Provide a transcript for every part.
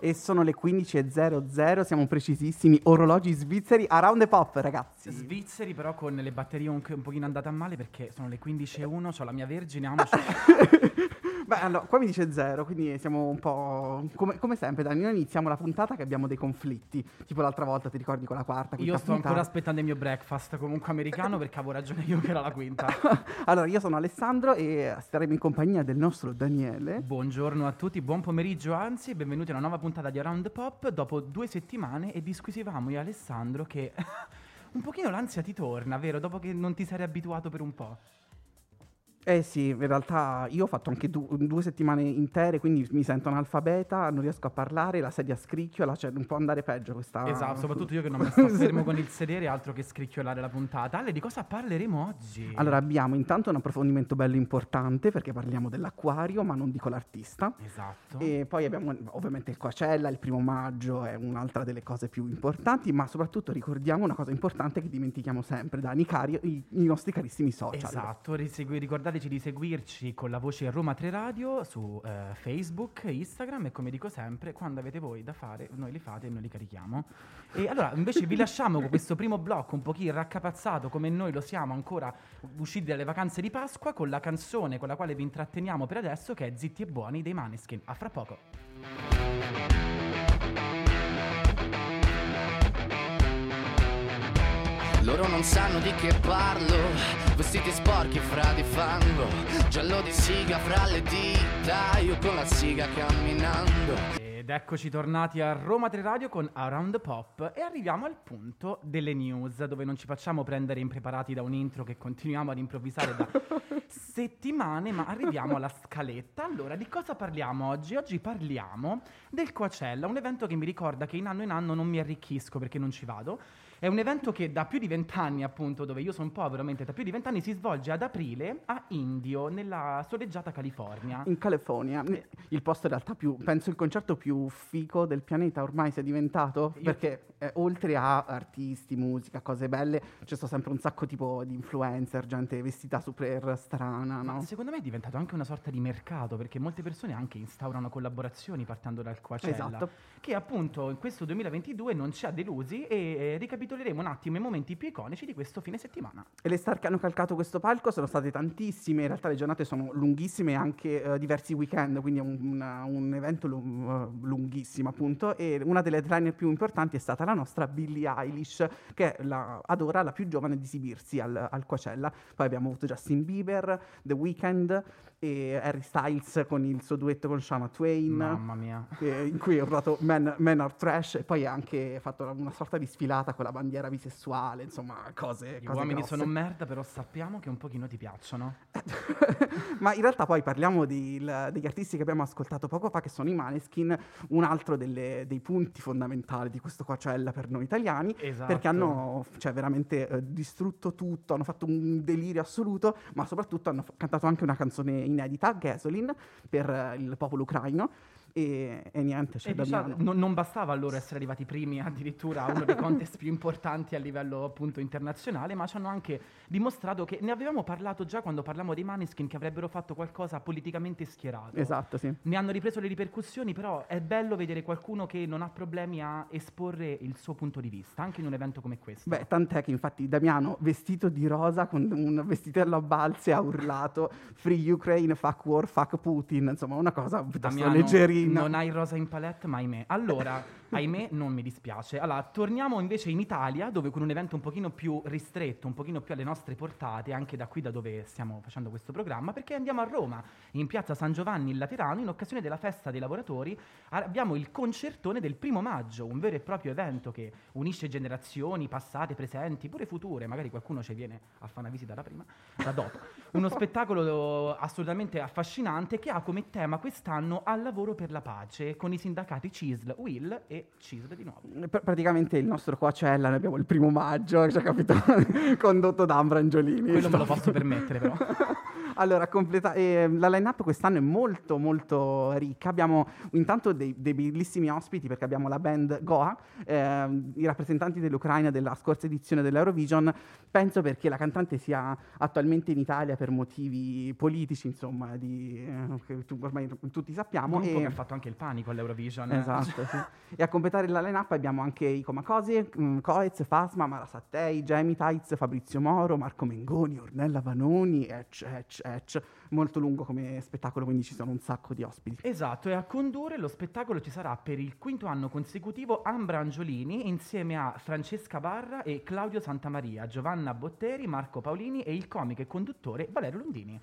E sono le 15.00, siamo precisissimi, orologi svizzeri around the pop, ragazzi. Svizzeri però con le batterie un, un pochino andate a male perché sono le 15.01, ho la mia vergine, amo, Beh, allora, qua mi dice zero, quindi siamo un po'... Come, come sempre, Dani, noi iniziamo la puntata che abbiamo dei conflitti. Tipo l'altra volta, ti ricordi con la quarta? Io sto puntata? ancora aspettando il mio breakfast comunque americano perché avevo ragione io che era la quinta. allora, io sono Alessandro e staremo in compagnia del nostro Daniele. Buongiorno a tutti, buon pomeriggio anzi benvenuti a una nuova puntata di Around the Pop. Dopo due settimane e disquisivamo io e Alessandro che un pochino l'ansia ti torna, vero? Dopo che non ti sei abituato per un po'. Eh sì, in realtà io ho fatto anche du- due settimane intere, quindi mi sento analfabeta, non riesco a parlare, la sedia scricchiola, cioè non può andare peggio questa... Esatto, soprattutto io che non mi sto fermo con il sedere, altro che scricchiolare la puntata. Ale, di cosa parleremo oggi? Allora abbiamo intanto un approfondimento bello importante perché parliamo dell'acquario, ma non dico l'artista. Esatto. E poi abbiamo ovviamente il Coachella, il primo maggio è un'altra delle cose più importanti, ma soprattutto ricordiamo una cosa importante che dimentichiamo sempre, Dani, cari, i, i nostri carissimi social. Esatto, risegui- ricordateci di seguirci con la voce Roma 3 Radio su eh, Facebook, Instagram e come dico sempre, quando avete voi da fare, noi li fate e noi li carichiamo. E allora invece vi lasciamo con questo primo blocco un pochino raccapazzato come noi lo siamo ancora usciti dalle vacanze di Pasqua con la canzone con la quale vi intratteniamo per adesso che è Zitti e Buoni dei Maneskin. A fra poco. Loro non sanno di che parlo, vestiti sporchi fra di fango, giallo di siga fra le dita, io con la siga camminando. Ed eccoci tornati a Roma 3 Radio con Around the Pop e arriviamo al punto delle news dove non ci facciamo prendere impreparati da un intro che continuiamo ad improvvisare da settimane ma arriviamo alla scaletta. Allora di cosa parliamo oggi? Oggi parliamo del Coachella, un evento che mi ricorda che in anno in anno non mi arricchisco perché non ci vado. È un evento che da più di vent'anni, appunto, dove io sono un po' veramente da più di vent'anni, si svolge ad aprile a Indio, nella soleggiata California. In California, il posto in realtà più, penso il concerto più fico del pianeta ormai sia diventato, Io- perché eh, oltre a artisti, musica, cose belle, c'è stato sempre un sacco tipo di influencer, gente vestita super strana, no? secondo me è diventato anche una sorta di mercato perché molte persone anche instaurano collaborazioni partendo dal Coachella Esatto. che appunto in questo 2022 non ci ha delusi e eh, ricapitoleremo un attimo i momenti più iconici di questo fine settimana. E le star che hanno calcato questo palco sono state tantissime, in realtà le giornate sono lunghissime, anche eh, diversi weekend, quindi è un, un evento lu- eh, lunghissimo appunto, e una delle headliner più importanti è stata la nostra Billie Eilish, che è la- ad ora la più giovane ad esibirsi al, al Coachella. Poi abbiamo avuto Justin Bieber, The Weeknd e Harry Styles con il suo duetto con Shana Twain. Mamma mia. eh, in cui ha urlato Men, Men Are Trash e poi ha anche fatto una sorta di sfilata con la bandiera bisessuale, insomma cose, Gli cose uomini grosse. sono merda, però sappiamo che un pochino ti piacciono. Ma in realtà poi parliamo di- il- degli artisti che abbiamo ascoltato poco fa, che sono i Maneskin, un altro delle- dei punti fondamentali di questo Coachella per noi italiani, Esatto. perché hanno cioè, veramente eh, distrutto tutto, hanno fatto un delirio assoluto, ma soprattutto hanno f- cantato anche una canzone inedita, Gasoline, per eh, il popolo ucraino. E, e niente, cioè, E diciamo, non, non bastava a loro essere arrivati primi addirittura a uno dei contest più importanti a livello appunto internazionale, ma ci hanno anche dimostrato che ne avevamo parlato già quando parlavamo dei Maneskin che avrebbero fatto qualcosa politicamente schierato. Esatto, sì. Ne hanno ripreso le ripercussioni, però è bello vedere qualcuno che non ha problemi a esporre il suo punto di vista, anche in un evento come questo. Beh, tant'è che infatti Damiano, vestito di rosa, con un vestitello a balze, ha urlato Free Ukraine, fuck war, fuck Putin, insomma una cosa piuttosto Damiano, Non hai rosa in palette, ma ahimè. Allora, ahimè, non mi dispiace. Allora, torniamo invece in Italia, dove con un evento un pochino più ristretto, un pochino più alle nostre portate, anche da qui da dove stiamo facendo questo programma, perché andiamo a Roma, in piazza San Giovanni in Laterano, in occasione della festa dei lavoratori. Abbiamo il concertone del primo maggio, un vero e proprio evento che unisce generazioni passate, presenti, pure future. Magari qualcuno ci viene a fare una visita da prima, da dopo. Uno spettacolo assolutamente affascinante che ha come tema quest'anno al lavoro per la pace con i sindacati CISL, WIL e CISL di nuovo. Pr- praticamente il nostro Coachella, noi abbiamo il primo maggio, cioè, capito? condotto da Ambra Angiolini. Quello me lo posso permettere però. Allora, completa- eh, la line-up quest'anno è molto molto ricca. Abbiamo intanto dei, dei bellissimi ospiti perché abbiamo la band Goa, ehm, i rappresentanti dell'Ucraina della scorsa edizione dell'Eurovision. Penso perché la cantante sia attualmente in Italia per motivi politici, insomma, di, eh, che tu- ormai tutti sappiamo. E- che ha fatto anche il panico all'Eurovision. Esatto, sì. E a completare la line-up abbiamo anche i Comacosi, mm, Coez, Fasma, Mara Sattei, Jamie Tights, Fabrizio Moro, Marco Mengoni, Ornella Vanoni, ecc, ecc, ecc. Molto lungo come spettacolo, quindi ci sono un sacco di ospiti. Esatto, e a condurre lo spettacolo ci sarà per il quinto anno consecutivo Ambra Angiolini insieme a Francesca Barra e Claudio Santamaria, Giovanna Botteri, Marco Paolini e il comico e conduttore Valerio Lundini.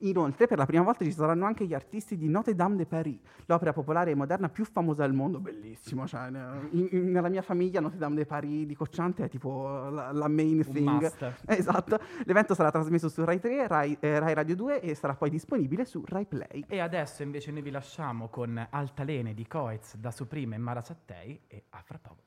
Inoltre, per la prima volta ci saranno anche gli artisti di Notre Dame de Paris, l'opera popolare e moderna più famosa al mondo. Bellissimo, cioè, in- in- nella mia famiglia Notre Dame de Paris di Cocciante è tipo la, la main Un thing. must. Esatto. L'evento sarà trasmesso su Rai 3, Rai, eh, Rai Radio 2 e sarà poi disponibile su Rai Play. E adesso invece noi vi lasciamo con Altalene di Coez da Supreme e Mara Sattei e a fra poco.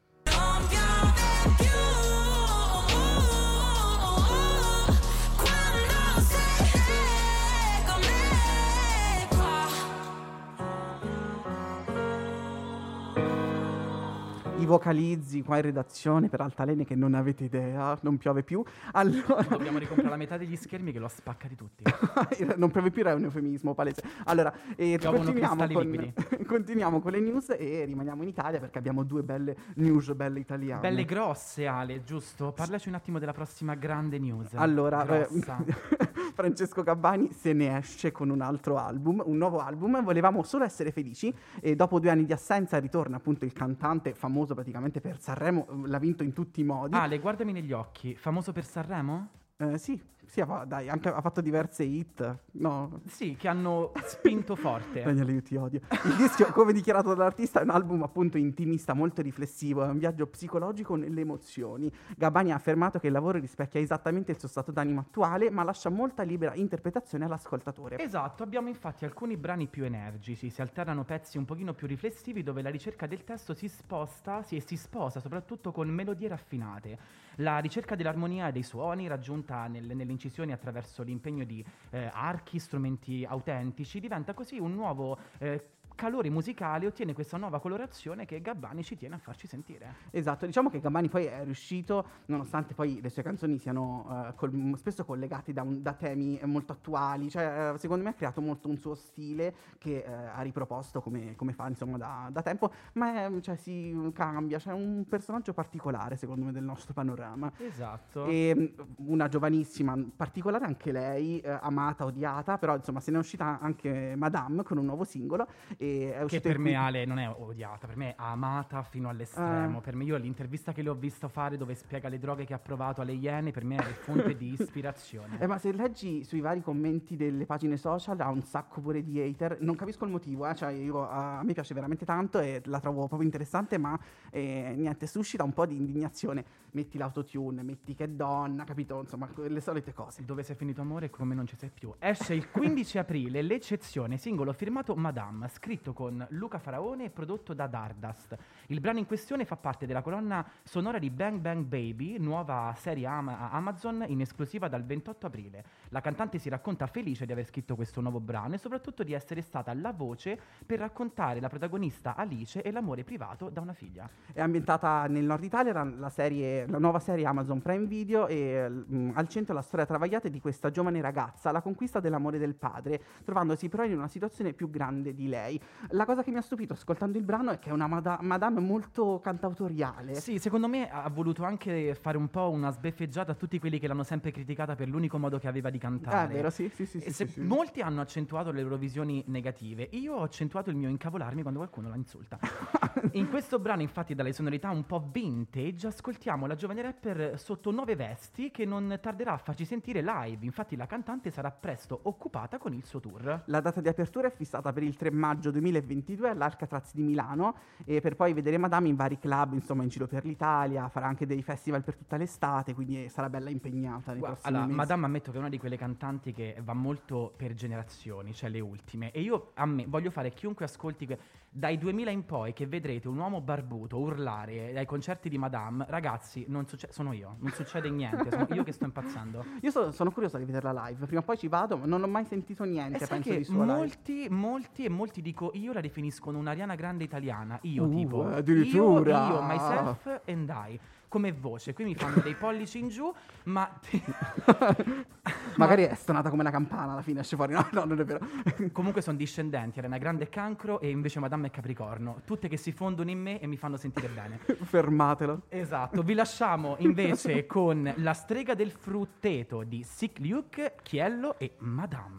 Vocalizzi qua in redazione per Altalene che non avete idea, non piove più. Allora, Dobbiamo ricomprare la metà degli schermi che lo spaccati tutti. non piove più era un eufemismo palese. Allora, eh, continuiamo, con, continuiamo con le news e rimaniamo in Italia perché abbiamo due belle news belle italiane. Belle grosse, Ale, giusto? Parlaci un attimo della prossima grande news. Allora, eh. Francesco Gabbani se ne esce con un altro album, un nuovo album. Volevamo solo essere felici e dopo due anni di assenza ritorna appunto il cantante famoso praticamente per Sanremo, l'ha vinto in tutti i modi. Ale, guardami negli occhi. Famoso per Sanremo? Eh, sì, sì, ha- dai, anche, ha fatto diverse hit. No, Sì, che hanno spinto forte. Daniele, io ti odio. Il disco, come dichiarato dall'artista, è un album appunto intimista, molto riflessivo, è un viaggio psicologico nelle emozioni. Gabbani ha affermato che il lavoro rispecchia esattamente il suo stato d'animo attuale, ma lascia molta libera interpretazione all'ascoltatore. Esatto, abbiamo infatti alcuni brani più energici, si alternano pezzi un pochino più riflessivi dove la ricerca del testo si sposta si, si sposa soprattutto con melodie raffinate. La ricerca dell'armonia e dei suoni raggiunta nel- nelle incisioni attraverso l'impegno di eh, archi, strumenti autentici, diventa così un nuovo eh, calore musicale, ottiene questa nuova colorazione che Gabbani ci tiene a farci sentire. Esatto, diciamo che Gabbani poi è riuscito, nonostante poi le sue canzoni siano eh, col- spesso collegate da, un- da temi molto attuali, cioè eh, secondo me ha creato molto un suo stile che eh, ha riproposto come, come fa insomma da, da tempo, ma è- cioè, si cambia, c'è un personaggio particolare secondo me del nostro panorama. Esatto. E mh, una giovanissima, particolare anche lei, amata, odiata, però insomma se ne è uscita anche Madame con un nuovo singolo. E è Che uscito per il me qui- Ale non è odiata, per me è amata fino all'estremo. Ah. Per me io l'intervista che le ho visto fare dove spiega le droghe che ha provato alle Iene, per me è fonte di ispirazione. Eh, ma se leggi sui vari commenti delle pagine social ha un sacco pure di hater. Non capisco il motivo, eh, cioè io, a me piace veramente tanto e la trovo proprio interessante, ma eh, niente, suscita un po' di indignazione. Metti l'autotune, metti che donna, capito? Insomma, le solite cose. Dove sei finito amore e come non ci sei più. Esce il 15 aprile L'eccezione, singolo firmato Madame, scritto con Luca Faraone e prodotto da Dardust. Il brano in questione fa parte della colonna sonora di Bang Bang Baby, nuova serie Ama- Amazon in esclusiva dal 28 aprile. La cantante si racconta felice di aver scritto questo nuovo brano e soprattutto di essere stata la voce per raccontare la protagonista Alice e l'amore privato da una figlia. È ambientata nel nord Italia, la, la serie- la nuova serie Amazon Prime Video e mm, al centro la storia travagliata di questa giovane ragazza, la conquista dell'amore del padre, trovandosi però in una situazione più grande di lei. La cosa che mi ha stupito ascoltando il brano è che è una mada- madame molto cantautoriale. Sì, secondo me ha voluto anche fare un po' una sbeffeggiata a tutti quelli che l'hanno sempre criticata per l'unico modo che aveva di Ah, cantare. è vero, sì, sì, sì. Sì, sì, sì. Molti hanno accentuato le loro visioni negative. Io ho accentuato il mio incavolarmi quando qualcuno la insulta. In questo brano, infatti, dalle sonorità un po' vintage, ascoltiamo la giovane rapper sotto nuove vesti che non tarderà a farci sentire live. Infatti, la cantante sarà presto occupata con il suo tour. La data di apertura è fissata per il 3 maggio maggio 2022 all'Alcatraz di Milano e per poi vedere Madame in vari club, insomma, in giro per l'Italia, farà anche dei festival per tutta l'estate, quindi sarà bella impegnata nei Guarda, prossimi allora, mesi. Madame ammetto che è una di quelle cantanti che va molto per generazioni, cioè le ultime. E io a me voglio fare chiunque ascolti que- dai 2000 in poi che vedrete un uomo barbuto urlare ai concerti di Madame, ragazzi, non succe- sono io, non succede niente, sono io che sto impazzendo. Io so- sono curiosa di vederla live, prima o poi ci vado, ma non ho mai sentito niente, E penso di sua live. molti, molti e molti dico io la definiscono un'Ariana Grande italiana, io Uh, tipo addirittura. io, io, myself and I come voce, qui mi fanno dei pollici in giù, ma Magari è stonata come una campana alla fine, esce fuori. No, no, non è vero. Comunque sono discendenti, Ariana Grande è cancro e invece Madame è Capricorno, tutte che si fondono in me e mi fanno sentire bene. Fermatelo. Esatto, vi lasciamo invece con La strega del frutteto di Sick Luke, Chiello e Madame.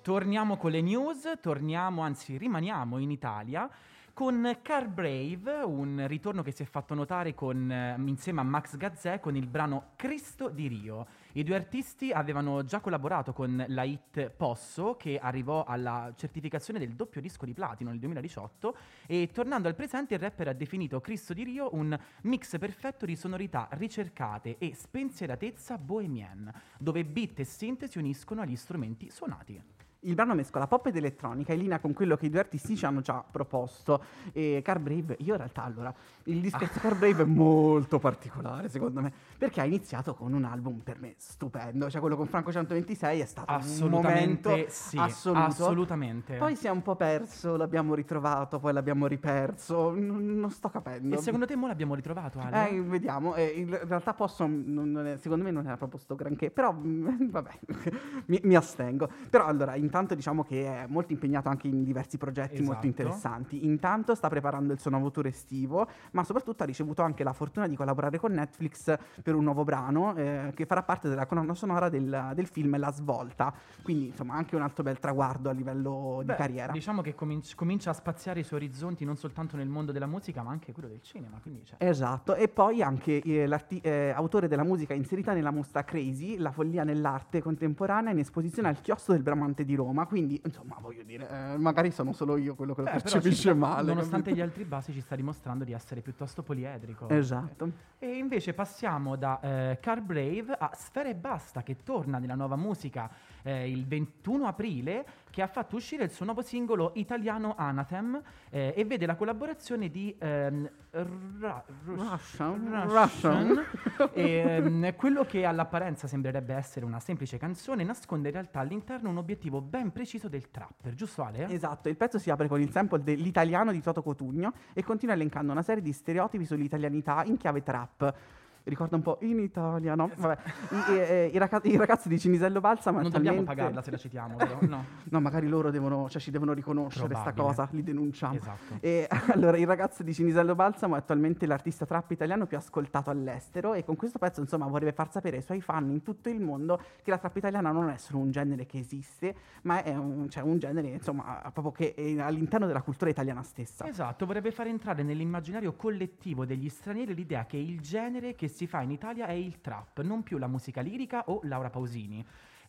Torniamo con le news, torniamo, anzi rimaniamo in Italia con Car Brave, un ritorno che si è fatto notare con, eh, insieme a Max Gazzè con il brano Cristo di Rio. I due artisti avevano già collaborato con la hit Posso, che arrivò alla certificazione del doppio disco di platino nel 2018, e tornando al presente il rapper ha definito Cristo di Rio un mix perfetto di sonorità ricercate e spensieratezza bohemienne, dove beat e synth si uniscono agli strumenti suonati. Il brano mescola pop ed elettronica in linea con quello che i due artisti ci hanno già proposto. E Car Brave, io in realtà allora, il discorso Car Brave è molto particolare secondo me, perché ha iniziato con un album per me stupendo, cioè quello con Franco 126 è stato un Assolutamente momento sì, assoluto. assolutamente. Poi si è un po' perso, l'abbiamo ritrovato, poi l'abbiamo riperso, non, non sto capendo. E secondo te mo l'abbiamo ritrovato, Ale? Eh, vediamo, eh, in realtà posso, non- non è- secondo me non era proprio sto granché, però mm, vabbè, mi, mi astengo. Però allora, intanto diciamo che è molto impegnato anche in diversi progetti molto Esatto. interessanti. Intanto sta preparando il suo nuovo tour estivo, ma soprattutto ha ricevuto anche la fortuna di collaborare con Netflix per un nuovo brano eh, che farà parte della colonna sonora del, del film La Svolta. Quindi insomma anche un altro bel traguardo a livello Beh, di carriera. Diciamo che cominci- comincia a spaziare i suoi orizzonti non soltanto nel mondo della musica, ma anche quello del cinema. Quindi cioè, Esatto, e poi anche eh, eh, autore della musica inserita nella mostra Crazy, la follia nell'arte contemporanea in esposizione al chiostro del Bramante di Roma, quindi insomma voglio dire, eh, magari sono solo io quello che lo Beh, percepisce sta- male. Nonostante capito? gli altri basi ci sta dimostrando di essere piuttosto poliedrico. Esatto. E invece passiamo da eh, Car Brave a Sfera e Basta che torna nella nuova musica eh, il 21 aprile che ha fatto uscire il suo nuovo singolo italiano Anathem eh, e vede la collaborazione di ehm, Ra- Rus- Russian? Russian. E, ehm, quello che all'apparenza sembrerebbe essere una semplice canzone nasconde in realtà all'interno un obiettivo ben preciso del trapper, giusto Ale? Esatto, il pezzo si apre con il sample dell'italiano di Toto Cotugno e continua elencando una serie di stereotipi sull'italianità in chiave trap. Ricorda un po' in Italia, no? Vabbè, i, eh, i raga- i ragazzi di Cinisello Balsamo non dobbiamo attualmente- pagarla se la citiamo, vero? No. No, magari loro devono, cioè, ci devono riconoscere sta Probabile. cosa, li denunciamo. Esatto. E allora il ragazzo di Cinisello Balsamo è attualmente l'artista trap italiano più ascoltato all'estero e con questo pezzo insomma vorrebbe far sapere ai suoi fan in tutto il mondo che la trap italiana non è solo un genere che esiste, ma è un, cioè, un genere insomma proprio che è all'interno della cultura italiana stessa. Esatto, vorrebbe far entrare nell'immaginario collettivo degli stranieri l'idea che il genere che si fa in Italia è il trap, non più la musica lirica o Laura Pausini.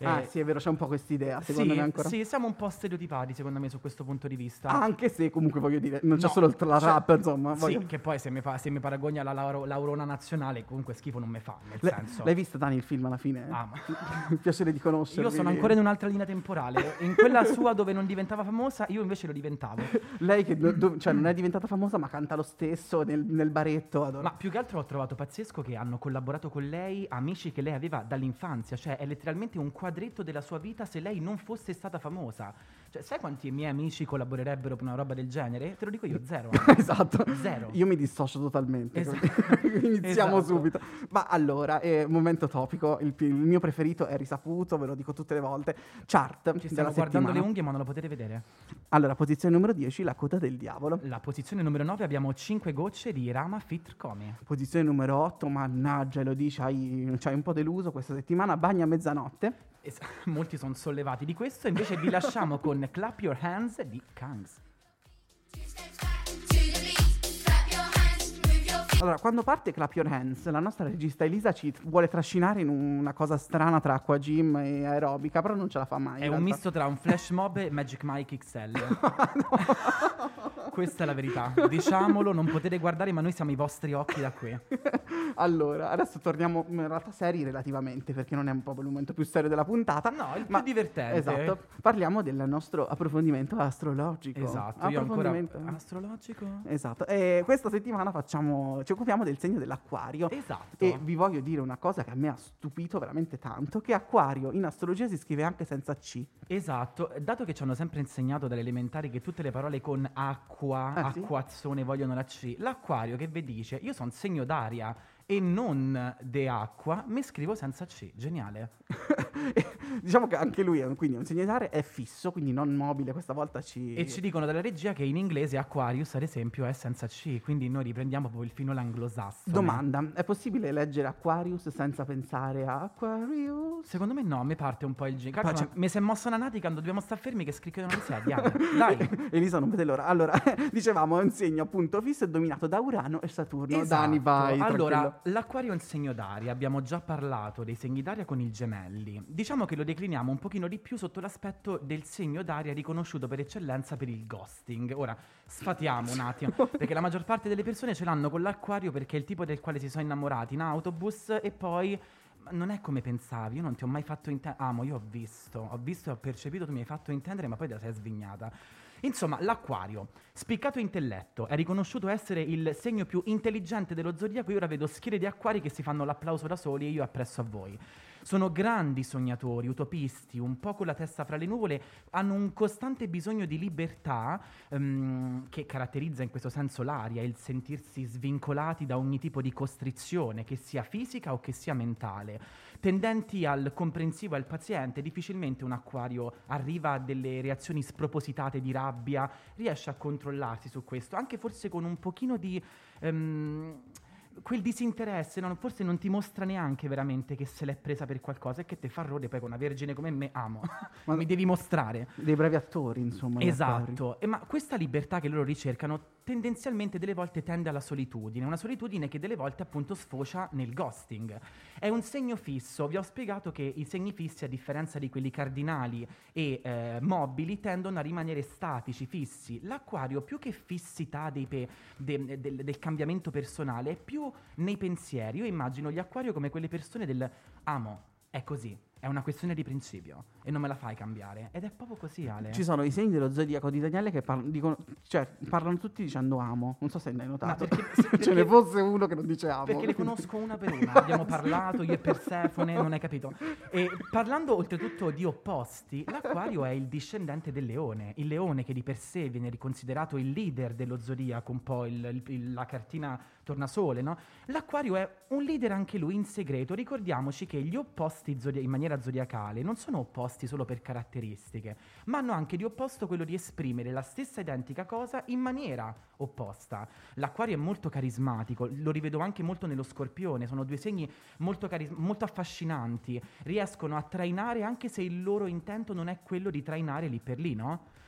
Ah Eh, sì, è vero, c'è un po' quest'idea, secondo sì, me ancora. sì, siamo un po' stereotipati secondo me su questo punto di vista. Anche se comunque voglio dire, non c'è No, solo la cioè, rap, insomma. Sì, voglio- che poi se mi, fa- se mi paragoni alla lauro- Laurona nazionale comunque schifo non mi fa, nel Le- senso... L'hai visto Dani il film alla fine? Ah, ma- piacere di conoscervi. Io sono ancora in un'altra linea temporale. In quella sua dove non diventava famosa, io invece lo diventavo. Lei che do- cioè, non è diventata famosa ma canta lo stesso nel, nel baretto. Adoro. Ma più che altro ho trovato pazzesco che hanno collaborato con lei amici che lei aveva dall'infanzia, cioè è letteralmente un quadretto della sua vita se lei non fosse stata famosa. Cioè, sai quanti miei amici collaborerebbero per una roba del genere? Te lo dico io, zero. esatto. Zero. Io mi dissocio totalmente. Esatto. Iniziamo Esatto. subito. Ma allora, eh, momento topico. Il, il mio preferito è risaputo, ve lo dico tutte le volte. Chart Ci stiamo guardando settimana. le unghie, ma non lo potete vedere. Allora, posizione numero 10, la coda del diavolo. La posizione numero 9 abbiamo 5 gocce di Rama Fit Come. Posizione numero 8, mannaggia, lo dici, hai, c'hai un po' deluso questa settimana. Bagna a mezzanotte. Es- molti sono sollevati di questo, invece vi lasciamo con Clap Your Hands di Kangs. Allora, quando parte Clap Your Hands, la nostra regista Elisa ci vuole trascinare in una cosa strana tra acqua gym e aerobica, però non ce la fa mai. È un misto tra un flash mob e Magic Mike XL. Questa è la verità. Diciamolo, non potete guardare, ma noi siamo i vostri occhi da qui. allora, adesso torniamo in realtà seri relativamente, perché non è un po' il momento più serio della puntata. No, il più ma- divertente. Esatto. Parliamo del nostro approfondimento astrologico. Esatto, io ancora Approfondimento. astrologico. Esatto. E questa settimana facciamo, ci occupiamo del segno dell'acquario. Esatto. E vi voglio dire una cosa che a me ha stupito veramente tanto, che acquario in astrologia si scrive anche senza C. Esatto, dato che ci hanno sempre insegnato dalle elementari che tutte le parole con acqua, Ah, sì? acquazzone vogliono la C, l'acquario che vi dice io sono segno d'aria e non de acqua, mi scrivo senza C, geniale. diciamo che anche lui è un, quindi un segno d'aria, è fisso, quindi non mobile, questa volta ci... E ci dicono dalla regia che in inglese Aquarius ad esempio è senza C, quindi noi riprendiamo proprio il fino anglosassone. Domanda, è possibile leggere Aquarius senza pensare a Aquarius? Secondo me no, mi parte un po' il giro. Faccia- Mi si è mossa una nati quando dobbiamo stare fermi che sedie. Ale. Dai. Elisa, non vede l'ora. Allora, dicevamo, è un segno appunto fisso e dominato da Urano e Saturno. Esatto. Dani, vai, allora. L'acquario è un segno d'aria, abbiamo già parlato dei segni d'aria con i gemelli. Diciamo che lo decliniamo un pochino di più sotto l'aspetto del segno d'aria riconosciuto per eccellenza per il ghosting. Ora, sfatiamo un attimo, perché la maggior parte delle persone ce l'hanno con l'acquario perché è il tipo del quale si sono innamorati in autobus e poi... Non è come pensavi, io non ti ho mai fatto intendere. Amo, io ho visto, ho visto e ho percepito, tu mi hai fatto intendere, ma poi te la sei svignata. Insomma, l'acquario, spiccato intelletto, è riconosciuto essere il segno più intelligente dello zodiaco. Io ora vedo schiere di acquari che si fanno l'applauso da soli e io appresso a voi. Sono grandi sognatori, utopisti, un po' con la testa fra le nuvole, hanno un costante bisogno di libertà ehm, che caratterizza in questo senso l'aria, il sentirsi svincolati da ogni tipo di costrizione, che sia fisica o che sia mentale. Tendenti al comprensivo e al paziente, difficilmente un acquario arriva a delle reazioni spropositate di rabbia, riesce a controllarsi su questo, anche forse con un pochino di... ehm, quel disinteresse, no, forse non ti mostra neanche veramente che se l'è presa per qualcosa e che te fa rode poi con una vergine come me amo. Ma- Mi devi mostrare. Dei bravi attori, insomma. Esatto, e ma questa libertà che loro ricercano tendenzialmente delle volte tende alla solitudine, una solitudine che delle volte appunto sfocia nel ghosting. È un segno fisso, vi ho spiegato che i segni fissi a differenza di quelli cardinali e eh, mobili tendono a rimanere statici, fissi. L'acquario più che fissità pe- de- del, del cambiamento personale è più nei pensieri. Io immagino gli acquario come quelle persone del amo, è così. È una questione di principio e non me la fai cambiare. Ed è proprio così, Ale. Ci sono i segni dello zodiaco di Daniele che parl- dicono, cioè, parlano tutti dicendo amo. Non so se ne hai notato. perché- se- Ce perché- ne fosse uno che non dice amo. Perché le conosco una per una, abbiamo parlato io e Persefone, non hai capito. E parlando oltretutto di opposti, l'acquario è il discendente del leone, il leone che di per sé viene riconsiderato il leader dello zodiaco, un po' il- il- la cartina tornasole, no? L'acquario è un leader anche lui in segreto, ricordiamoci che gli opposti zodia- in maniera zodiacale non sono opposti solo per caratteristiche, ma hanno anche di opposto quello di esprimere la stessa identica cosa in maniera opposta. L'acquario è molto carismatico, lo rivedo anche molto nello scorpione, sono due segni molto, caris- molto affascinanti, riescono a trainare anche se il loro intento non è quello di trainare lì per lì, no?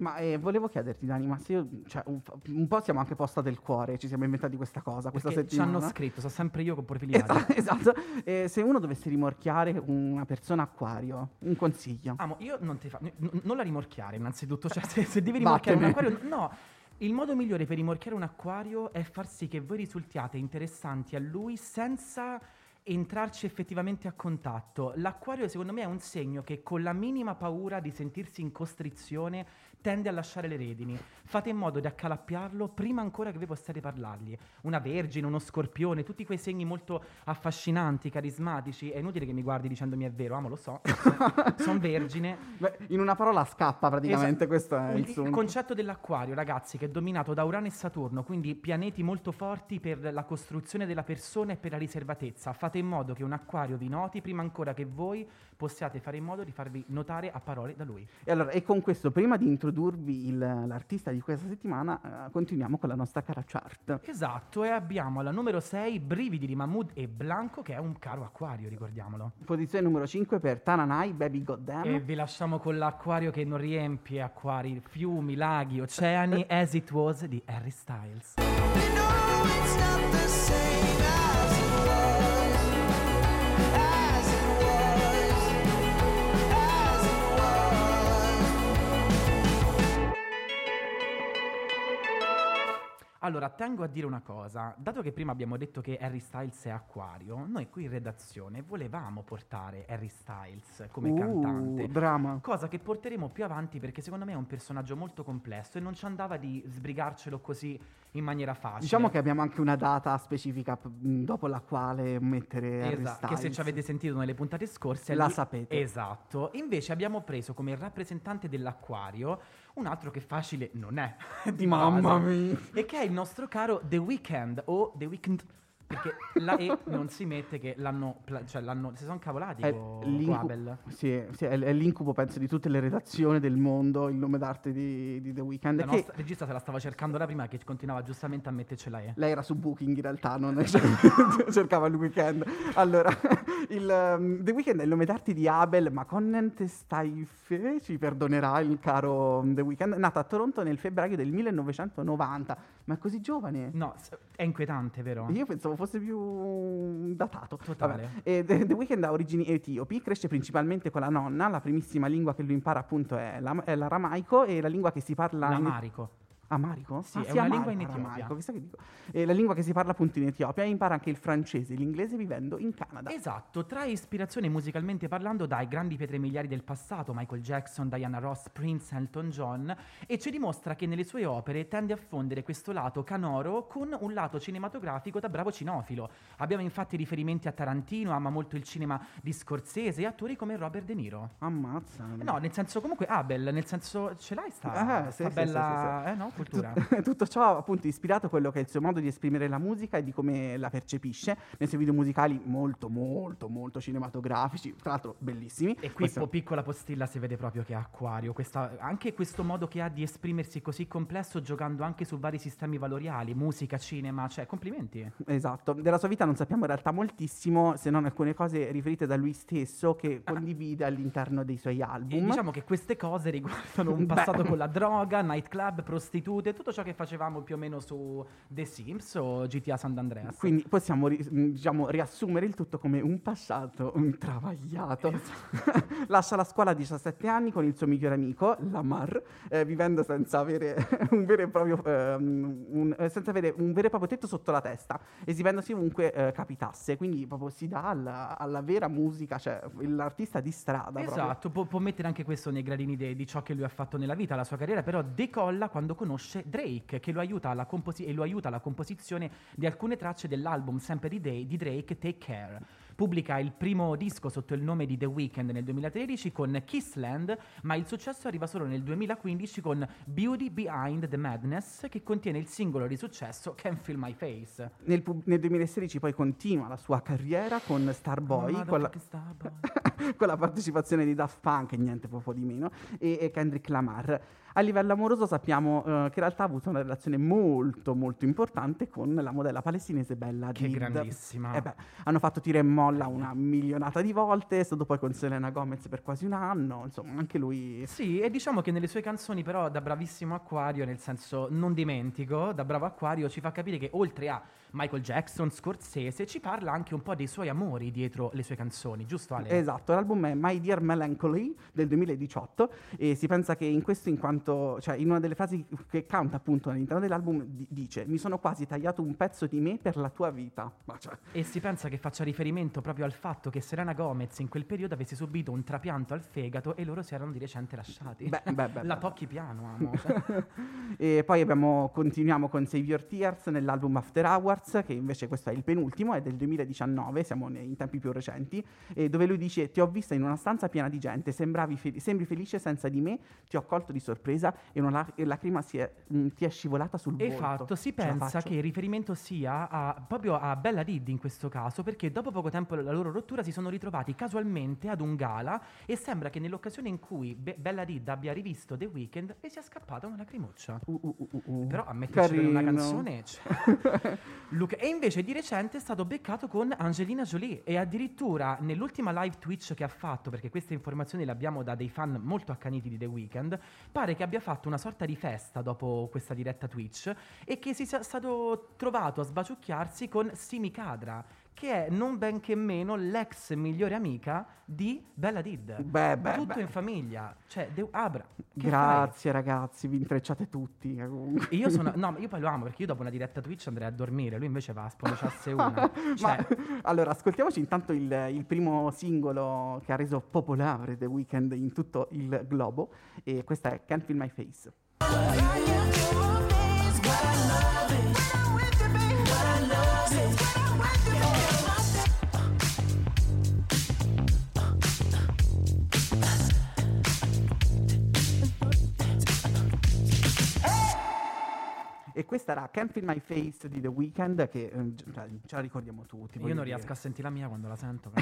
Ma eh, volevo chiederti, Dani, ma se io, cioè, un, un po' siamo anche posta del cuore, ci siamo inventati questa cosa, questa Perché ci settimana. hanno scritto, so sempre io con profili Esatto, esatto. Eh, se uno dovesse rimorchiare una persona acquario, un consiglio. Amo, io non ti fa. n- non la rimorchiare, innanzitutto. Cioè, se, se devi rimorchiare un acquario. No. Il modo migliore per rimorchiare un acquario è far sì che voi risultiate interessanti a lui senza entrarci effettivamente a contatto. L'acquario, secondo me, è un segno che con la minima paura di sentirsi in costrizione tende a lasciare le redini. Fate in modo di accalappiarlo prima ancora che voi possiate parlargli. Una vergine, uno scorpione, tutti quei segni molto affascinanti, carismatici. È inutile che mi guardi dicendomi è vero, amo, lo so. Sono vergine. Beh, in una parola scappa praticamente, Esatto. questo è il Il, concetto dell'acquario, ragazzi, che è dominato da Urano e Saturno, quindi pianeti molto forti per la costruzione della persona e per la riservatezza. Fate in modo che un acquario vi noti prima ancora che voi possiate fare in modo di farvi notare a parole da lui. E allora, e con questo, prima di introdurvi il- l'artista di questa settimana, eh, continuiamo con la nostra cara chart. Esatto, e abbiamo alla numero 6 Brividi di Mahmood e Blanco, che è un caro acquario, ricordiamolo. Posizione numero 5 per Tananai, Baby Goddamn. E vi lasciamo con l'acquario che non riempie acquari, fiumi, laghi, oceani, As It Was di Harry Styles. You know Allora, tengo a dire una cosa. Dato che prima abbiamo detto che Harry Styles è acquario, noi qui in redazione volevamo portare Harry Styles come Uh, cantante. drama. Cosa che porteremo più avanti perché secondo me è un personaggio molto complesso e non ci andava di sbrigarcelo così in maniera facile. Diciamo che abbiamo anche una data specifica dopo la quale mettere Harry Esatto, che se ci avete sentito nelle puntate scorse La lui- sapete. Esatto. Invece abbiamo preso come rappresentante dell'acquario un altro che facile non è. di Mamma mia. E che è il nostro caro The Weeknd o The Weeknd. Perché la E non si mette che l'hanno, pla- cioè l'hanno, si sono cavolati È con l'incu- Abel. Sì, sì, è, è l'incubo, penso, di tutte le redazioni del mondo, il nome d'arte di, di The Weeknd. La che nostra regista se la stava cercando da prima che continuava giustamente a mettercela E. Lei era su Booking in realtà, non cercava il weekend. Allora, il, um, The Weeknd è il nome d'arte di Abel Maconent Staife, ci perdonerà il caro um, The Weeknd, nato a Toronto nel febbraio del 1990. Ma è così giovane? No, è inquietante, vero? Io pensavo fosse più datato. Totale. Vabbè. E The, The Weeknd ha origini etiopi, cresce principalmente con la nonna, la primissima lingua che lui impara appunto è, la- è l'aramaico e la lingua che si parla... in- L'amarico. Amarico? Sì, Ah, è una amarico, lingua in Etiopia. aramaico, chissà che dico. E la lingua che si parla appunto in Etiopia e impara anche il francese e l'inglese vivendo in Canada. Esatto, trae ispirazione musicalmente parlando dai grandi pietre miliari del passato, Michael Jackson, Diana Ross, Prince, Elton John, e ci dimostra che nelle sue opere tende a fondere questo lato canoro con un lato cinematografico da bravo cinofilo. Abbiamo infatti riferimenti a Tarantino, ama molto il cinema di Scorsese e attori come Robert De Niro. Ammazza. No, nel senso comunque Abel, nel senso ce l'hai sta, Ah, sta sì, sì, bella sì, sì, sì. Eh, no, cultura. Tut- tutto ciò appunto ispirato a quello che è il suo modo di esprimere la musica e di come la percepisce nei suoi video musicali molto molto molto cinematografici, tra l'altro bellissimi. E qui, po- piccola postilla, si vede proprio che è acquario. Questa- anche questo modo che ha di esprimersi così complesso, giocando anche su vari sistemi valoriali, musica, cinema, cioè, complimenti. Esatto, della sua vita non sappiamo in realtà moltissimo, se non alcune cose riferite da lui stesso che condivide all'interno dei suoi E album. diciamo che queste cose riguardano un Beh. passato con la droga, nightclub, prostitute, tutto ciò che facevamo più o meno su The Sims o GTA San Andreas. Quindi possiamo ri- mh, diciamo, riassumere il tutto come un passato un travagliato. Lascia la scuola a 17 anni con il suo migliore amico, Lamar, eh, vivendo senza avere un vero e proprio ehm, un, eh, senza avere un vero e proprio tetto sotto la testa, esibendosi ovunque eh, capitasse. Quindi proprio si dà alla, alla vera musica, cioè l'artista di strada. Esatto, può, può mettere anche questo nei gradini de- di ciò che lui ha fatto nella vita, la sua carriera, però decolla quando conosce Drake, che lo aiuta alla, composi- lo aiuta alla composizione di alcune tracce dell'album sempre di, Day- di Drake, Take Care. Pubblica il primo disco sotto il nome di The Weeknd nel 2013 con Kissland, ma il successo arriva solo nel 2015 con Beauty Behind the Madness, che contiene il singolo di successo Can't Feel My Face. Nel, pub- nel 2016 poi continua la sua carriera con Starboy, Motherfucking con la, Starboy. con la partecipazione di Daft Punk, niente poco di meno, e, e Kendrick Lamar. A livello amoroso sappiamo eh, che in realtà ha avuto una relazione molto molto importante con la modella palestinese Bella Che Hadid. grandissima. Eh beh, hanno fatto tira e molla una milionata di volte, è stato poi con Selena Gomez per quasi un anno, insomma anche lui... Sì, e diciamo che nelle sue canzoni, però, da bravissimo acquario, nel senso non dimentico, da bravo acquario ci fa capire che oltre a Michael Jackson, Scorsese, ci parla anche un po' dei suoi amori dietro le sue canzoni, giusto Ale? Esatto, l'album è My Dear Melancholy del 2018 e si pensa che in questo in quanto, cioè in una delle frasi che canta appunto all'interno dell'album di- dice mi sono quasi tagliato un pezzo di me per la tua vita. Cioè, E si pensa che faccia riferimento proprio al fatto che Serena Gomez in quel periodo avesse subito un trapianto al fegato e loro si erano di recente lasciati. Beh, beh, beh, La tocchi piano, amo. e poi abbiamo, continuiamo con Save Your Tears nell'album After Hours, che invece questo è il penultimo, è del 2019, siamo nei- in tempi più recenti, e dove lui dice ti ho vista in una stanza piena di gente, sembravi fe- sembri felice senza di me, ti ho colto di sorpresa e una lac- lacrima si è- mm, ti è scivolata sul E volto. fatto, si Ce la pensa che il riferimento sia a- proprio a Bella Did in questo caso, perché dopo poco tempo dalla loro rottura si sono ritrovati casualmente ad un gala e sembra che nell'occasione in cui Be- Bella Did abbia rivisto The Weeknd e sia scappata una lacrimuccia. Uh, uh, uh, uh, uh. Però a metterci una canzone... cioè, Luke- E invece di recente è stato beccato con Angelina Jolie e addirittura nell'ultima live Twitch che ha fatto, perché queste informazioni le abbiamo da dei fan molto accaniti di The Weeknd, pare che abbia fatto una sorta di festa dopo questa diretta Twitch e che si sia stato trovato a sbaciucchiarsi con Simi Kadra, che è non ben che meno l'ex migliore amica di Bella Did. Beh, beh, Tutto beh. in famiglia. Cioè, De- Abra, che fai? Grazie ragazzi, vi intrecciate tutti. eh, comunque. Io sono. No, ma io poi lo amo perché io dopo una diretta Twitch andrei a dormire. Lui invece va a sponiciarsi una. Cioè, Ma, allora, ascoltiamoci intanto il, il primo singolo che ha reso popolare The Weeknd in tutto il globo. E questa è Can't Feel My Face. E questa era Can't Feel My Face di The Weeknd, che eh, cioè, ce la ricordiamo tutti. io non dire. riesco a sentire la mia quando la sento.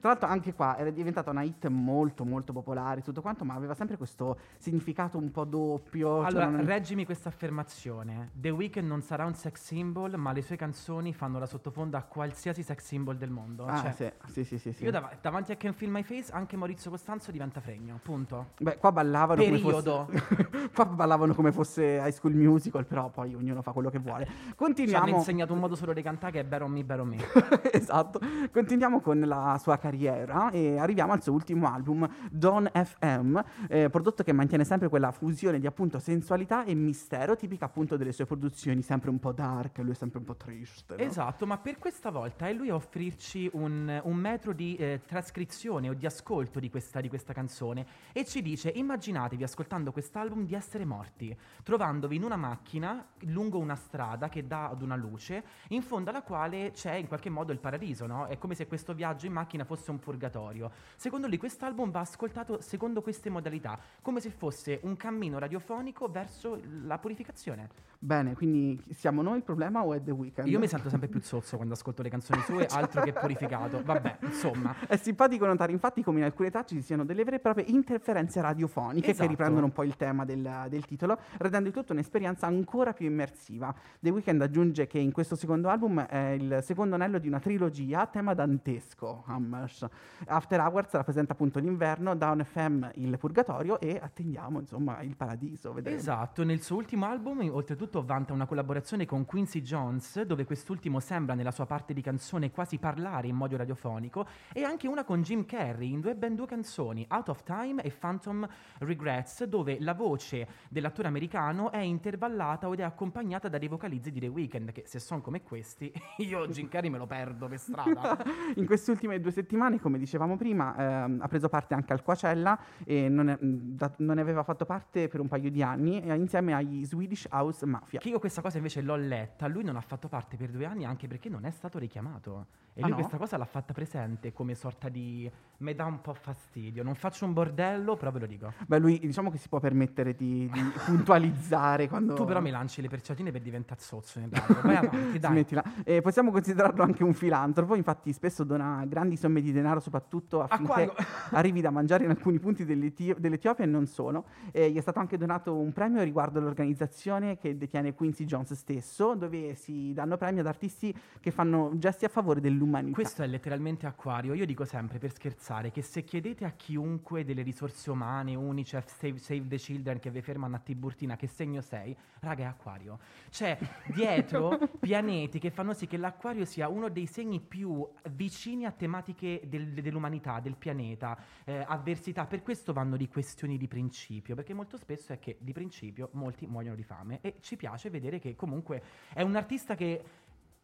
Tra l'altro anche qua era diventata una hit molto molto popolare tutto quanto, ma aveva sempre questo significato un po' doppio. cioè allora, non- reggimi questa affermazione. The Weeknd non sarà un sex symbol, ma le sue canzoni fanno la sottofonda a qualsiasi sex symbol del mondo. Ah, Cioè, sì, sì, sì, sì, sì. Io dav- davanti a Can Feel My Face, anche Maurizio Costanzo diventa fregno. Punto. Beh, qua ballavano Periodo. come fosse qua ballavano come fosse High School Musical, però poi ognuno fa quello che vuole. Ci hanno Continuiamo insegnato un modo solo di cantare che è Better on Me, Better on Me. esatto. Continuiamo con la sua carriera e arriviamo al suo ultimo album, Don FM, eh, prodotto che mantiene sempre quella fusione di appunto sensualità e mistero, tipica appunto delle sue produzioni, sempre un po' dark, lui è sempre un po' triste. no? Esatto, ma per questa volta è lui a offrirci un, un metro di eh, trascrizione o di ascolto di questa, di questa canzone e ci dice immaginatevi ascoltando quest'album di essere morti, trovandovi in una macchina lungo una strada che dà ad una luce, in fondo alla quale c'è in qualche modo il paradiso, no? È come se questo viaggio in macchina fosse un purgatorio. Secondo lui quest'album va ascoltato secondo queste modalità, come se fosse un cammino radiofonico verso la purificazione. Bene, quindi siamo noi il problema o è The Weeknd? Io mi sento sempre più zozzo quando ascolto le canzoni sue, altro che purificato. Vabbè, insomma. È simpatico notare infatti come in alcune tracce ci siano delle vere e proprie interferenze radiofoniche Esatto. che riprendono un po' il tema del, del titolo, rendendo il tutto un'esperienza ancora più immersiva. The Weeknd aggiunge che in questo secondo album è il secondo anello di una trilogia a tema dantesco. Hammers. After Hours rappresenta appunto l'inverno, Down FM il purgatorio e attendiamo insomma il paradiso. vedremo. Esatto, nel suo ultimo album oltretutto vanta una collaborazione con Quincy Jones, dove quest'ultimo sembra nella sua parte di canzone quasi parlare in modo radiofonico, e anche una con Jim Carrey in due, ben due canzoni, Out of Time e Phantom Regrets, dove la voce dell'attore americano è intervallata ed è accompagnata da dei vocalizzi di The Weeknd, che se sono come questi, io Jim Carrey me lo perdo per strada. In queste ultime due settimane, come dicevamo prima, ehm, ha preso parte anche al Coachella e non, è- mh, da- non ne aveva fatto parte per un paio di anni, insieme agli Swedish House Mafia. Che io questa cosa invece l'ho letta, lui non ha fatto parte per due anni anche perché non è stato richiamato. E Ah, lui no? questa cosa l'ha fatta presente come sorta di... mi dà un po' fastidio. Non faccio un bordello, però ve lo dico. Beh, lui diciamo che si può permettere di, di puntualizzare quando... Tu però mi lanci le perciatine per diventare zozzo. Vai avanti, dai. Smettila. Eh, possiamo considerarlo anche un filantropo, infatti spesso dona grandi somme di denaro soprattutto affinché arrivi da mangiare in alcuni punti dell'Eti- dell'Etiopia e non solo. Eh, gli è stato anche donato un premio riguardo l'organizzazione che detiene Quincy Jones stesso, dove si danno premi ad artisti che fanno gesti a favore dell'umanità. Questo è letteralmente acquario. Io dico sempre per scherzare che se chiedete a chiunque delle risorse umane, Unicef, Save, Save the Children che vi fermano a Tiburtina che segno sei, raga è acquario. C'è dietro pianeti che fanno sì che l'acquario sia uno dei segni più vicini a tematiche del- dell'umanità, del pianeta, eh, avversità. Per questo vanno di questioni di principio, perché molto spesso è che di principio molti muoiono di fame e ci piace vedere che comunque è un artista che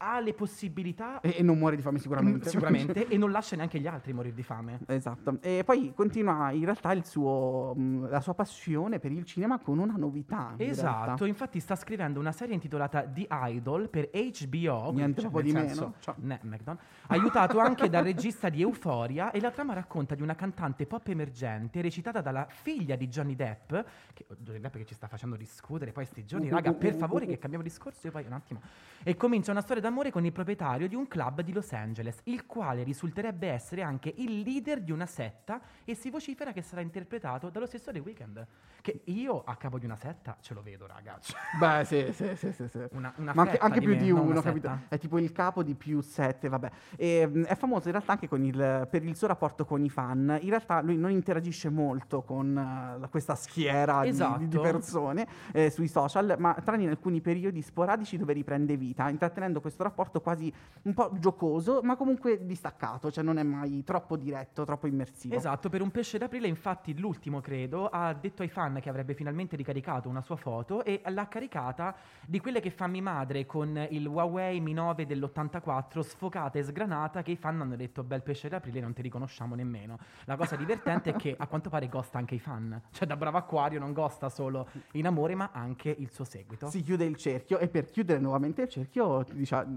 ha le possibilità E, e non muore di fame sicuramente. Mm, Sicuramente, e non lascia neanche gli altri morire di fame. Esatto, e poi continua in realtà il suo, mh, la sua passione per il cinema con una novità. in Esatto, realtà. infatti sta scrivendo una serie intitolata The Idol per HBO, Niente cioè, proprio nel di senso, meno, ne- aiutato anche dal regista di Euphoria e la trama racconta di una cantante pop emergente recitata dalla figlia di Johnny Depp, che, oh, Johnny Depp che ci sta facendo discutere poi sti giorni, Uh, raga, uh, per uh, favore uh, che uh. cambiamo discorso io poi un attimo. E comincia una storia d'amore all'amore con il proprietario di un club di Los Angeles, il quale risulterebbe essere anche il leader di una setta e si vocifera che sarà interpretato dallo stesso The Weeknd. Che io a capo di una setta ce lo vedo, ragazzi. Beh, sì, sì, sì, sì, sì. Una, una Ma anche, anche più me, di uno, capito? È tipo il capo di più sette, vabbè. E, mh, è famoso in realtà anche con il- per il suo rapporto con i fan. In realtà lui non interagisce molto con la- questa schiera di- di, di Esatto. persone eh, sui social, ma tranne in alcuni periodi sporadici dove riprende vita, intrattenendo questo rapporto quasi un po' giocoso, ma comunque distaccato, cioè non è mai troppo diretto, troppo immersivo. Esatto, per un pesce d'aprile, infatti, l'ultimo credo, ha detto ai fan che avrebbe finalmente ricaricato una sua foto e l'ha caricata di quelle che fa mia madre con il Huawei Mi 9 dell'84 sfocata e sgranata che i fan hanno detto bel pesce d'aprile non ti riconosciamo nemmeno. La cosa divertente è che a quanto pare gosta anche i fan, cioè da bravo acquario non gosta solo in amore ma anche il suo seguito. Si chiude il cerchio e per chiudere nuovamente il cerchio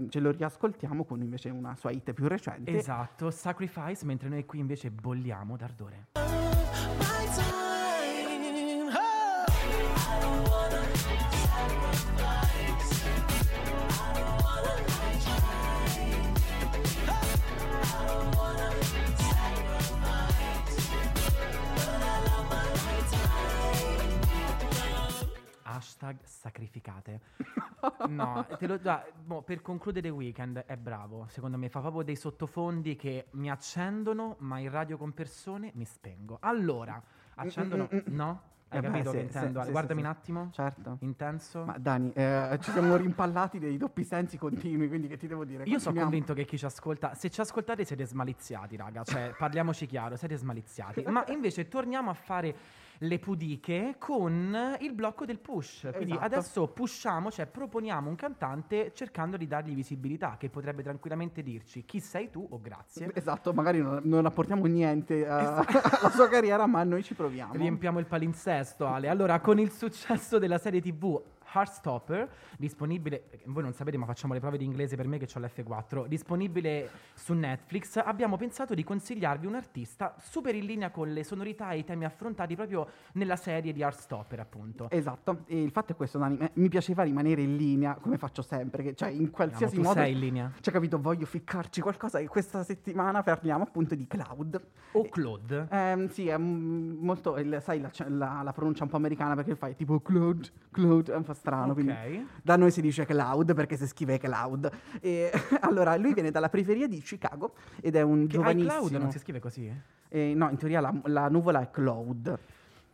ce lo riascoltiamo con invece una sua hit più recente. Esatto, Sacrifice, mentre noi qui invece bolliamo d'ardore. Hashtag sacrificate. No, te lo, dai, mo, per concludere weekend è bravo. Secondo me fa proprio dei sottofondi che mi accendono, ma in radio con persone mi spengo. Allora, accendono... No? Hai Eh beh, capito sì, che intendo? sì, sì, Guardami sì, un sì. attimo. Certo. Intenso. Ma Dani, eh, ci siamo rimpallati dei doppi sensi continui, quindi che ti devo dire? Io sono convinto che chi ci ascolta, se ci ascoltate siete smaliziati, raga, cioè parliamoci chiaro, siete smaliziati. Ma invece torniamo a fare le pudiche con il blocco del push. Quindi Esatto. adesso pushiamo, cioè proponiamo un cantante cercando di dargli visibilità, che potrebbe tranquillamente dirci chi sei tu o grazie. Esatto, magari non, non apportiamo niente eh, alla sua carriera, ma noi ci proviamo. Riempiamo il palinsesto, Ale. Allora, con il successo della serie TV Heartstopper, disponibile, voi non sapete ma facciamo le prove di inglese per me che ho l'F4, disponibile su Netflix, abbiamo pensato di consigliarvi un artista super in linea con le sonorità e i temi affrontati proprio nella serie di Heartstopper, appunto. Esatto, e il fatto è questo, Dani, eh, mi piaceva rimanere in linea, come faccio sempre, che, cioè in qualsiasi tu modo... sei in linea. Cioè, capito, voglio ficcarci qualcosa e questa settimana parliamo appunto di cloud. O Claude. Ehm, sì, è molto, il- sai la, la- la pronuncia un po' americana perché fai tipo cloud, cloud, è un po' strano, quindi Ok. da noi si dice cloud perché si scrive cloud. E, allora, lui viene dalla periferia di Chicago ed è un Che giovanissimo... iCloud non si scrive così? Eh, no, in teoria la, la nuvola è cloud.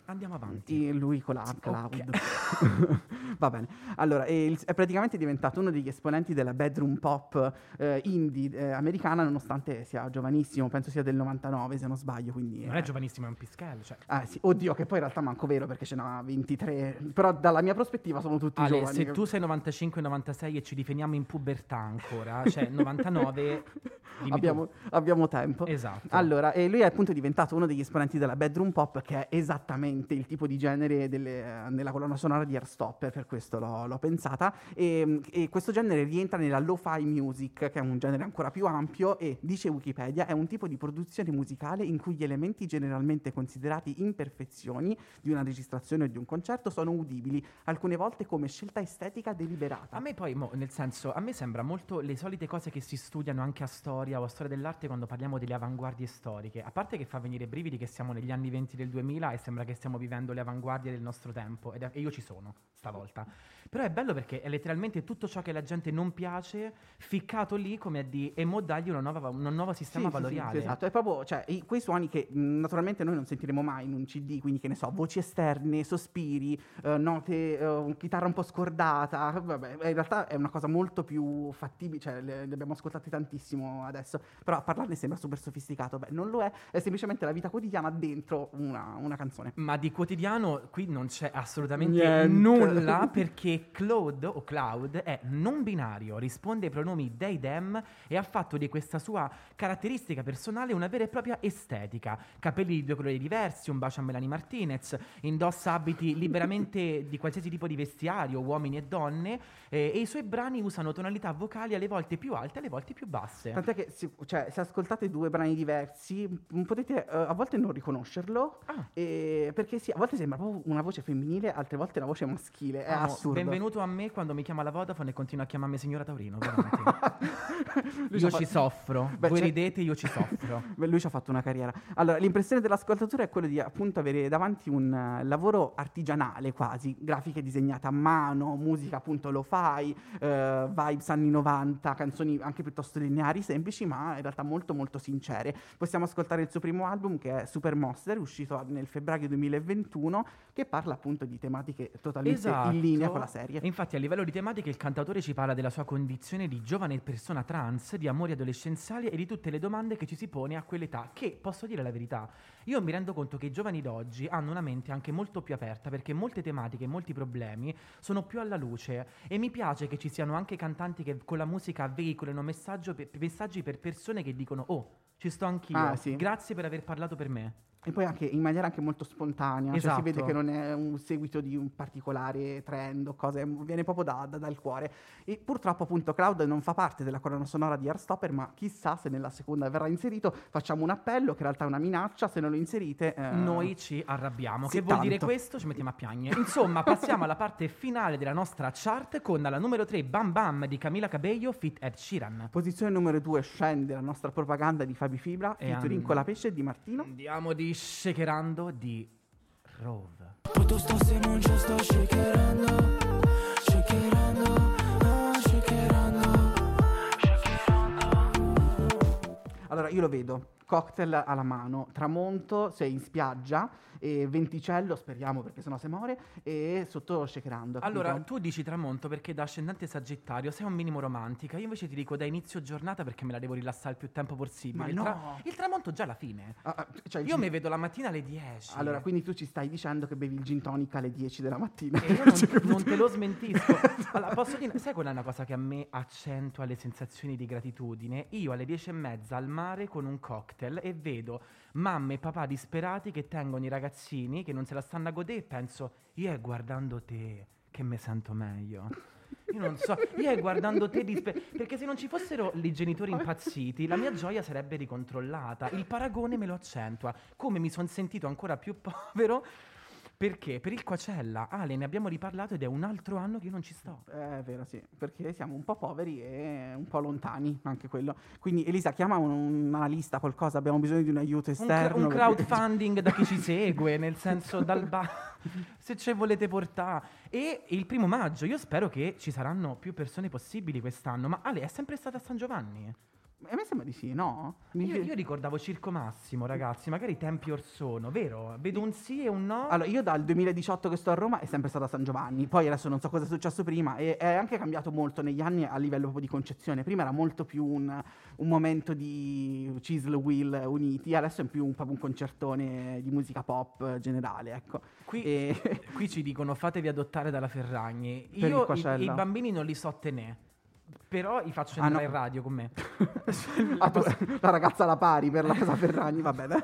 Andiamo avanti. E lui con la cloud. Va bene. Allora, è praticamente diventato uno degli esponenti della bedroom pop eh, indie eh, americana, nonostante sia giovanissimo, penso sia del 99 se non sbaglio. Quindi, Non eh, è giovanissimo, è un pischello. Cioè. Ah, sì. Oddio, che poi in realtà manco vero perché ce n'ha 23. Però dalla mia prospettiva sono tutti Ale, giovani. se tu sei 95-96 e ci definiamo in pubertà ancora, cioè 99... dimmi tu. Abbiamo, abbiamo tempo. Esatto. Allora, e lui è appunto diventato uno degli esponenti della bedroom pop, che è esattamente il tipo di genere delle- nella colonna sonora di Airstopper, per questo l'ho, l'ho pensata. E, e questo genere rientra nella lo-fi music, che è un genere ancora più ampio, e dice Wikipedia, è un tipo di produzione musicale in cui gli elementi generalmente considerati imperfezioni di una registrazione o di un concerto sono udibili, alcune volte come scelta estetica deliberata. A me poi, mo, nel senso, a me sembra molto le solite cose che si studiano anche a storia o a storia dell'arte quando parliamo delle avanguardie storiche. A parte che fa venire brividi che siamo negli anni 20 del 2000 e sembra che stiamo vivendo le avanguardie del nostro tempo. Ed è- e io ci sono, stavolta. Però è bello perché è letteralmente tutto ciò che la gente non piace, ficcato lì come a di e mo dagli una nuova, un nuovo sistema Sì, sì, sì, valoriale. sì, esatto, è proprio cioè, i- quei suoni che mh, naturalmente noi non sentiremo mai in un CD, quindi che ne so, voci esterne, sospiri, eh, note, eh, chitarra un po' scordata, vabbè, in realtà è una cosa molto più fattibile, cioè le, le abbiamo ascoltate tantissimo adesso, però a parlarne sembra super sofisticato, beh non lo è, è semplicemente la vita quotidiana dentro una, una canzone. Ma di quotidiano qui non c'è assolutamente Niente. nulla perché Claude o Cloud è non binario, risponde ai pronomi they, them e ha fatto di questa sua caratteristica personale una vera e propria estetica. Capelli di due colori diversi, un bacio a Melanie Martinez, indossa abiti liberamente di qualsiasi tipo di vestiario, uomini e donne, eh, e i suoi brani usano tonalità vocali alle volte più alte e alle volte più basse. Tant'è che si- cioè, se ascoltate due brani diversi potete eh, a volte non riconoscerlo, Ah. e- perché sì, a volte sembra proprio una voce femminile, altre volte una voce maschile. È Amo, assurdo. Benvenuto a me quando mi chiama la Vodafone e continua a chiamarmi signora Taurino, io ci soffro. Beh, Voi c'è- ridete, io ci soffro. Beh, lui ci ha fatto una carriera. Allora, l'impressione dell'ascoltatore è quello di appunto avere davanti un eh, lavoro artigianale quasi, grafiche disegnate a mano, musica appunto lo fai, vibes anni 90, canzoni anche piuttosto lineari, semplici, ma in realtà molto molto sincere. Possiamo ascoltare il suo primo album che è Super Monster, uscito nel febbraio 2021, che parla appunto di tematiche totalmente Esatto. in linea con la serie. E infatti a livello di tematiche il cantautore ci parla della sua condizione di giovane persona trans, di amori adolescenziali e di tutte le domande che ci si pone a quell'età, che posso dire la verità, io mi rendo conto che i giovani d'oggi hanno una mente anche molto più aperta perché molte tematiche, molti problemi sono più alla luce e mi piace che ci siano anche cantanti che con la musica veicolano messaggi per persone che dicono "Oh, ci sto anch'io. Ah, sì. Grazie per aver parlato per me". E poi anche in maniera anche molto spontanea, cioè si Esatto. vede che non è un seguito di un particolare trend o cose, viene proprio da- da- dal cuore. E purtroppo appunto Cloud non fa parte della colonna sonora di Heartstopper, ma chissà se nella seconda verrà inserito. Facciamo un appello, che in realtà è una minaccia, se non lo inserite... eh, Noi ci arrabbiamo. sì, che vuol dire tanto. questo? Ci mettiamo a piangere. Insomma, passiamo alla parte finale della nostra chart con la numero 3 Bam Bam di Camila Cabello fit Ed Sheeran. Posizione numero 2 scende la nostra propaganda di Fabi Fibra, E featuring an- con la pesce di Martino. Andiamo di shakerando di Rove. Ah, Allora, io lo vedo, cocktail alla mano, tramonto, sei in spiaggia, e venticello, speriamo perché sennò si muore, e sotto shakerando. Allora, tu dici tramonto perché da ascendente sagittario sei un minimo romantica. Io invece ti dico da inizio giornata perché me la devo rilassare il più tempo possibile. Il, no! il tramonto già alla fine. Ah, ah, cioè, Io mi vedo la mattina alle 10. Allora, quindi tu ci stai dicendo che bevi il gin tonic alle 10 della mattina. E io non, Cioè, non te lo smentisco. Allora, posso dire, sai qual è una cosa che a me accentua le sensazioni di gratitudine? Io alle dieci e mezza al mare con un cocktail e vedo mamme e papà disperati che tengono i ragazzini che non se la stanno a godere e penso, io è guardando te che mi sento meglio. Io non so, io è guardando te dispe- perché se non ci fossero i genitori impazziti, la mia gioia sarebbe ricontrollata. Il paragone me lo accentua. Come mi sono sentito ancora più povero perché? Per il Coachella, Ale, ne abbiamo riparlato ed è un altro anno che io non ci sto. Eh, È vero, sì, perché siamo un po' poveri e un po' lontani, anche quello. Quindi Elisa, chiama un, una lista, qualcosa, abbiamo bisogno di un aiuto Un, esterno. un perché- crowdfunding da chi ci segue, nel senso dal bar, se ci volete portare. E il primo maggio, io spero che ci saranno più persone possibili quest'anno. Ma Ale, è sempre stata a San Giovanni? A me sembra di sì, no? Mi- Io, io ricordavo Circo Massimo, ragazzi, magari tempi or sono, vero? Vedo un sì e un no. Allora, io dal 2018 che sto a Roma è sempre stata San Giovanni, poi adesso non so cosa è successo prima e è anche cambiato molto negli anni a livello proprio di concezione. Prima era molto più un, un momento di Chisel Will uniti, adesso è più un, proprio un concertone di musica pop generale, ecco. Qui, E- qui ci dicono fatevi adottare dalla Ferragni. Per Io i, i bambini non li so tenere. Però li faccio Ah, entrare no. in radio con me. Ah, tu- la ragazza alla pari per la casa Ferragni, vabbè. dai.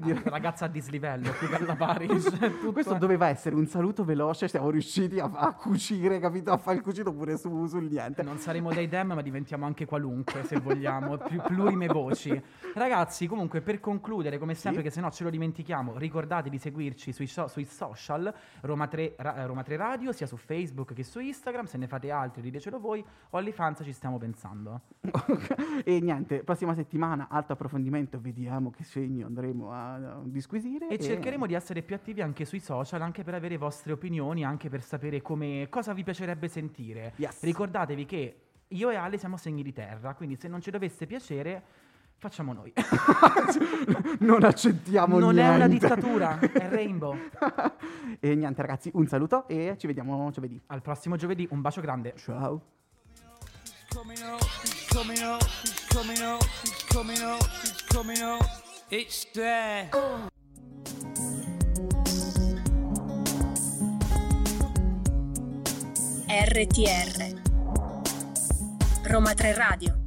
Direi- Ragazza a dislivello, più che alla pari. cioè, Questo doveva essere un saluto veloce, siamo riusciti a, a cucire, capito? A fare il cucito pure su, sul niente. Non saremo dei dem, ma diventiamo anche qualunque, se vogliamo, più plurime voci. Ragazzi, comunque, per concludere, come sempre, Sì. che se no ce lo dimentichiamo, ricordate di seguirci sui, so- sui social Roma 3, Ra- Roma 3 Radio, sia su Facebook che su Instagram. Se ne fate altri, ditecelo voi. OnlyFans ci stiamo pensando. e niente, prossima settimana alto approfondimento, vediamo che segno andremo a, disquisire. E cercheremo di essere più attivi anche sui social, anche per avere vostre opinioni, anche per sapere come, cosa vi piacerebbe sentire. Yes. Ricordatevi che io e Ale siamo segni di terra, quindi se non ci dovesse piacere, facciamo noi. non accettiamo non niente. è una dittatura, è Rainbow. e niente ragazzi, un saluto e ci vediamo giovedì. Al prossimo giovedì, un bacio grande. Ciao. RTR Roma 3 Radio